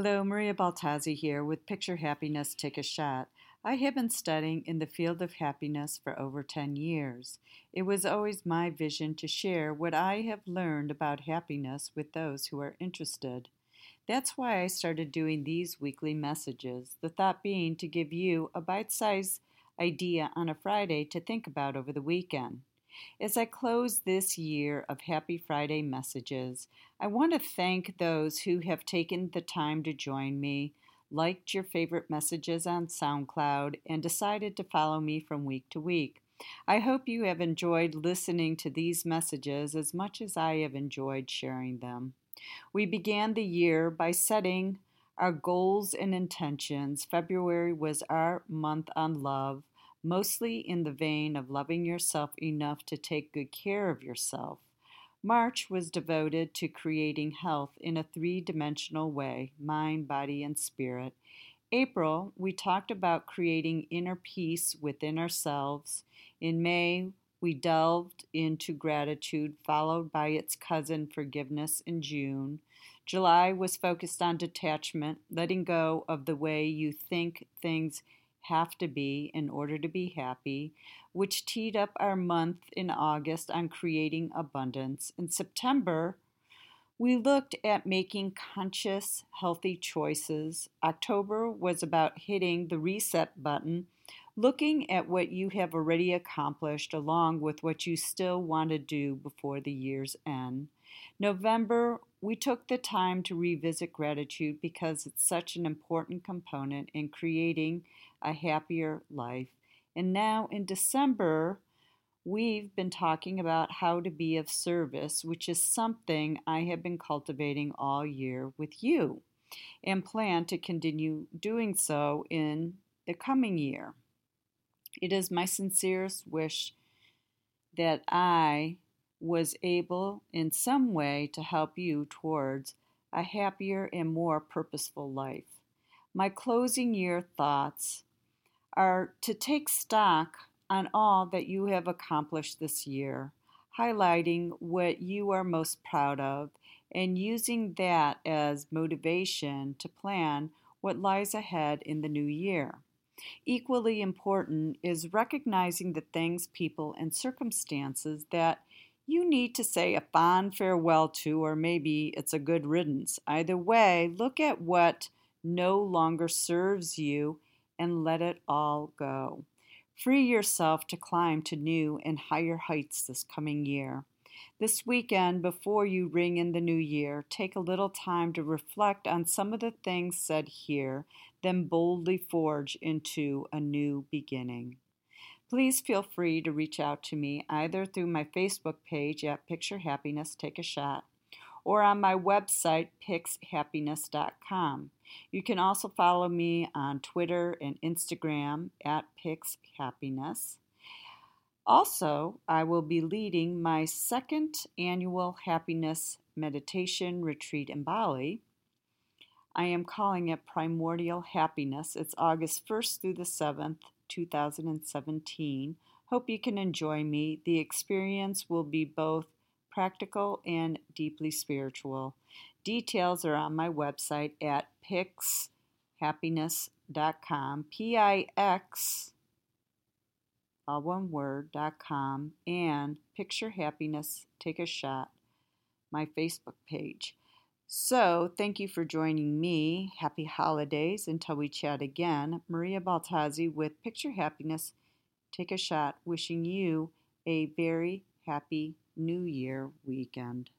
Hello, Maria Baltazzi here with Picture Happiness Take a Shot. I have been studying in the field of happiness for over 10 years. It was always my vision to share what I have learned about happiness with those who are interested. That's why I started doing these weekly messages, the thought being to give you a bite sized idea on a Friday to think about over the weekend. As I close this year of Happy Friday messages, I want to thank those who have taken the time to join me, liked your favorite messages on SoundCloud, and decided to follow me from week to week. I hope you have enjoyed listening to these messages as much as I have enjoyed sharing them. We began the year by setting our goals and intentions. February was our month on love, mostly in the vein of loving yourself enough to take good care of yourself. March was devoted to creating health in a three dimensional way mind, body, and spirit. April, we talked about creating inner peace within ourselves. In May, we delved into gratitude, followed by its cousin, forgiveness, in June. July was focused on detachment, letting go of the way you think things have to be in order to be happy, which teed up our month in August on creating abundance. In September, we looked at making conscious, healthy choices. October was about hitting the reset button looking at what you have already accomplished along with what you still want to do before the year's end. November, we took the time to revisit gratitude because it's such an important component in creating a happier life. And now in December, we've been talking about how to be of service, which is something I have been cultivating all year with you and plan to continue doing so in the coming year. It is my sincerest wish that I was able in some way to help you towards a happier and more purposeful life. My closing year thoughts are to take stock on all that you have accomplished this year, highlighting what you are most proud of, and using that as motivation to plan what lies ahead in the new year. Equally important is recognizing the things, people, and circumstances that you need to say a fond farewell to, or maybe it's a good riddance. Either way, look at what no longer serves you and let it all go. Free yourself to climb to new and higher heights this coming year. This weekend, before you ring in the new year, take a little time to reflect on some of the things said here, then boldly forge into a new beginning. Please feel free to reach out to me either through my Facebook page at Picture Happiness Take a Shot or on my website, pixhappiness.com. You can also follow me on Twitter and Instagram at pixhappiness. Also, I will be leading my second annual happiness meditation retreat in Bali. I am calling it Primordial Happiness. It's August 1st through the 7th, 2017. Hope you can enjoy me. The experience will be both practical and deeply spiritual. Details are on my website at pixhappiness.com. P I X all one word, dot com, and Picture Happiness, Take a Shot, my Facebook page. So, thank you for joining me. Happy holidays until we chat again. Maria Baltazzi with Picture Happiness, Take a Shot, wishing you a very happy New Year weekend.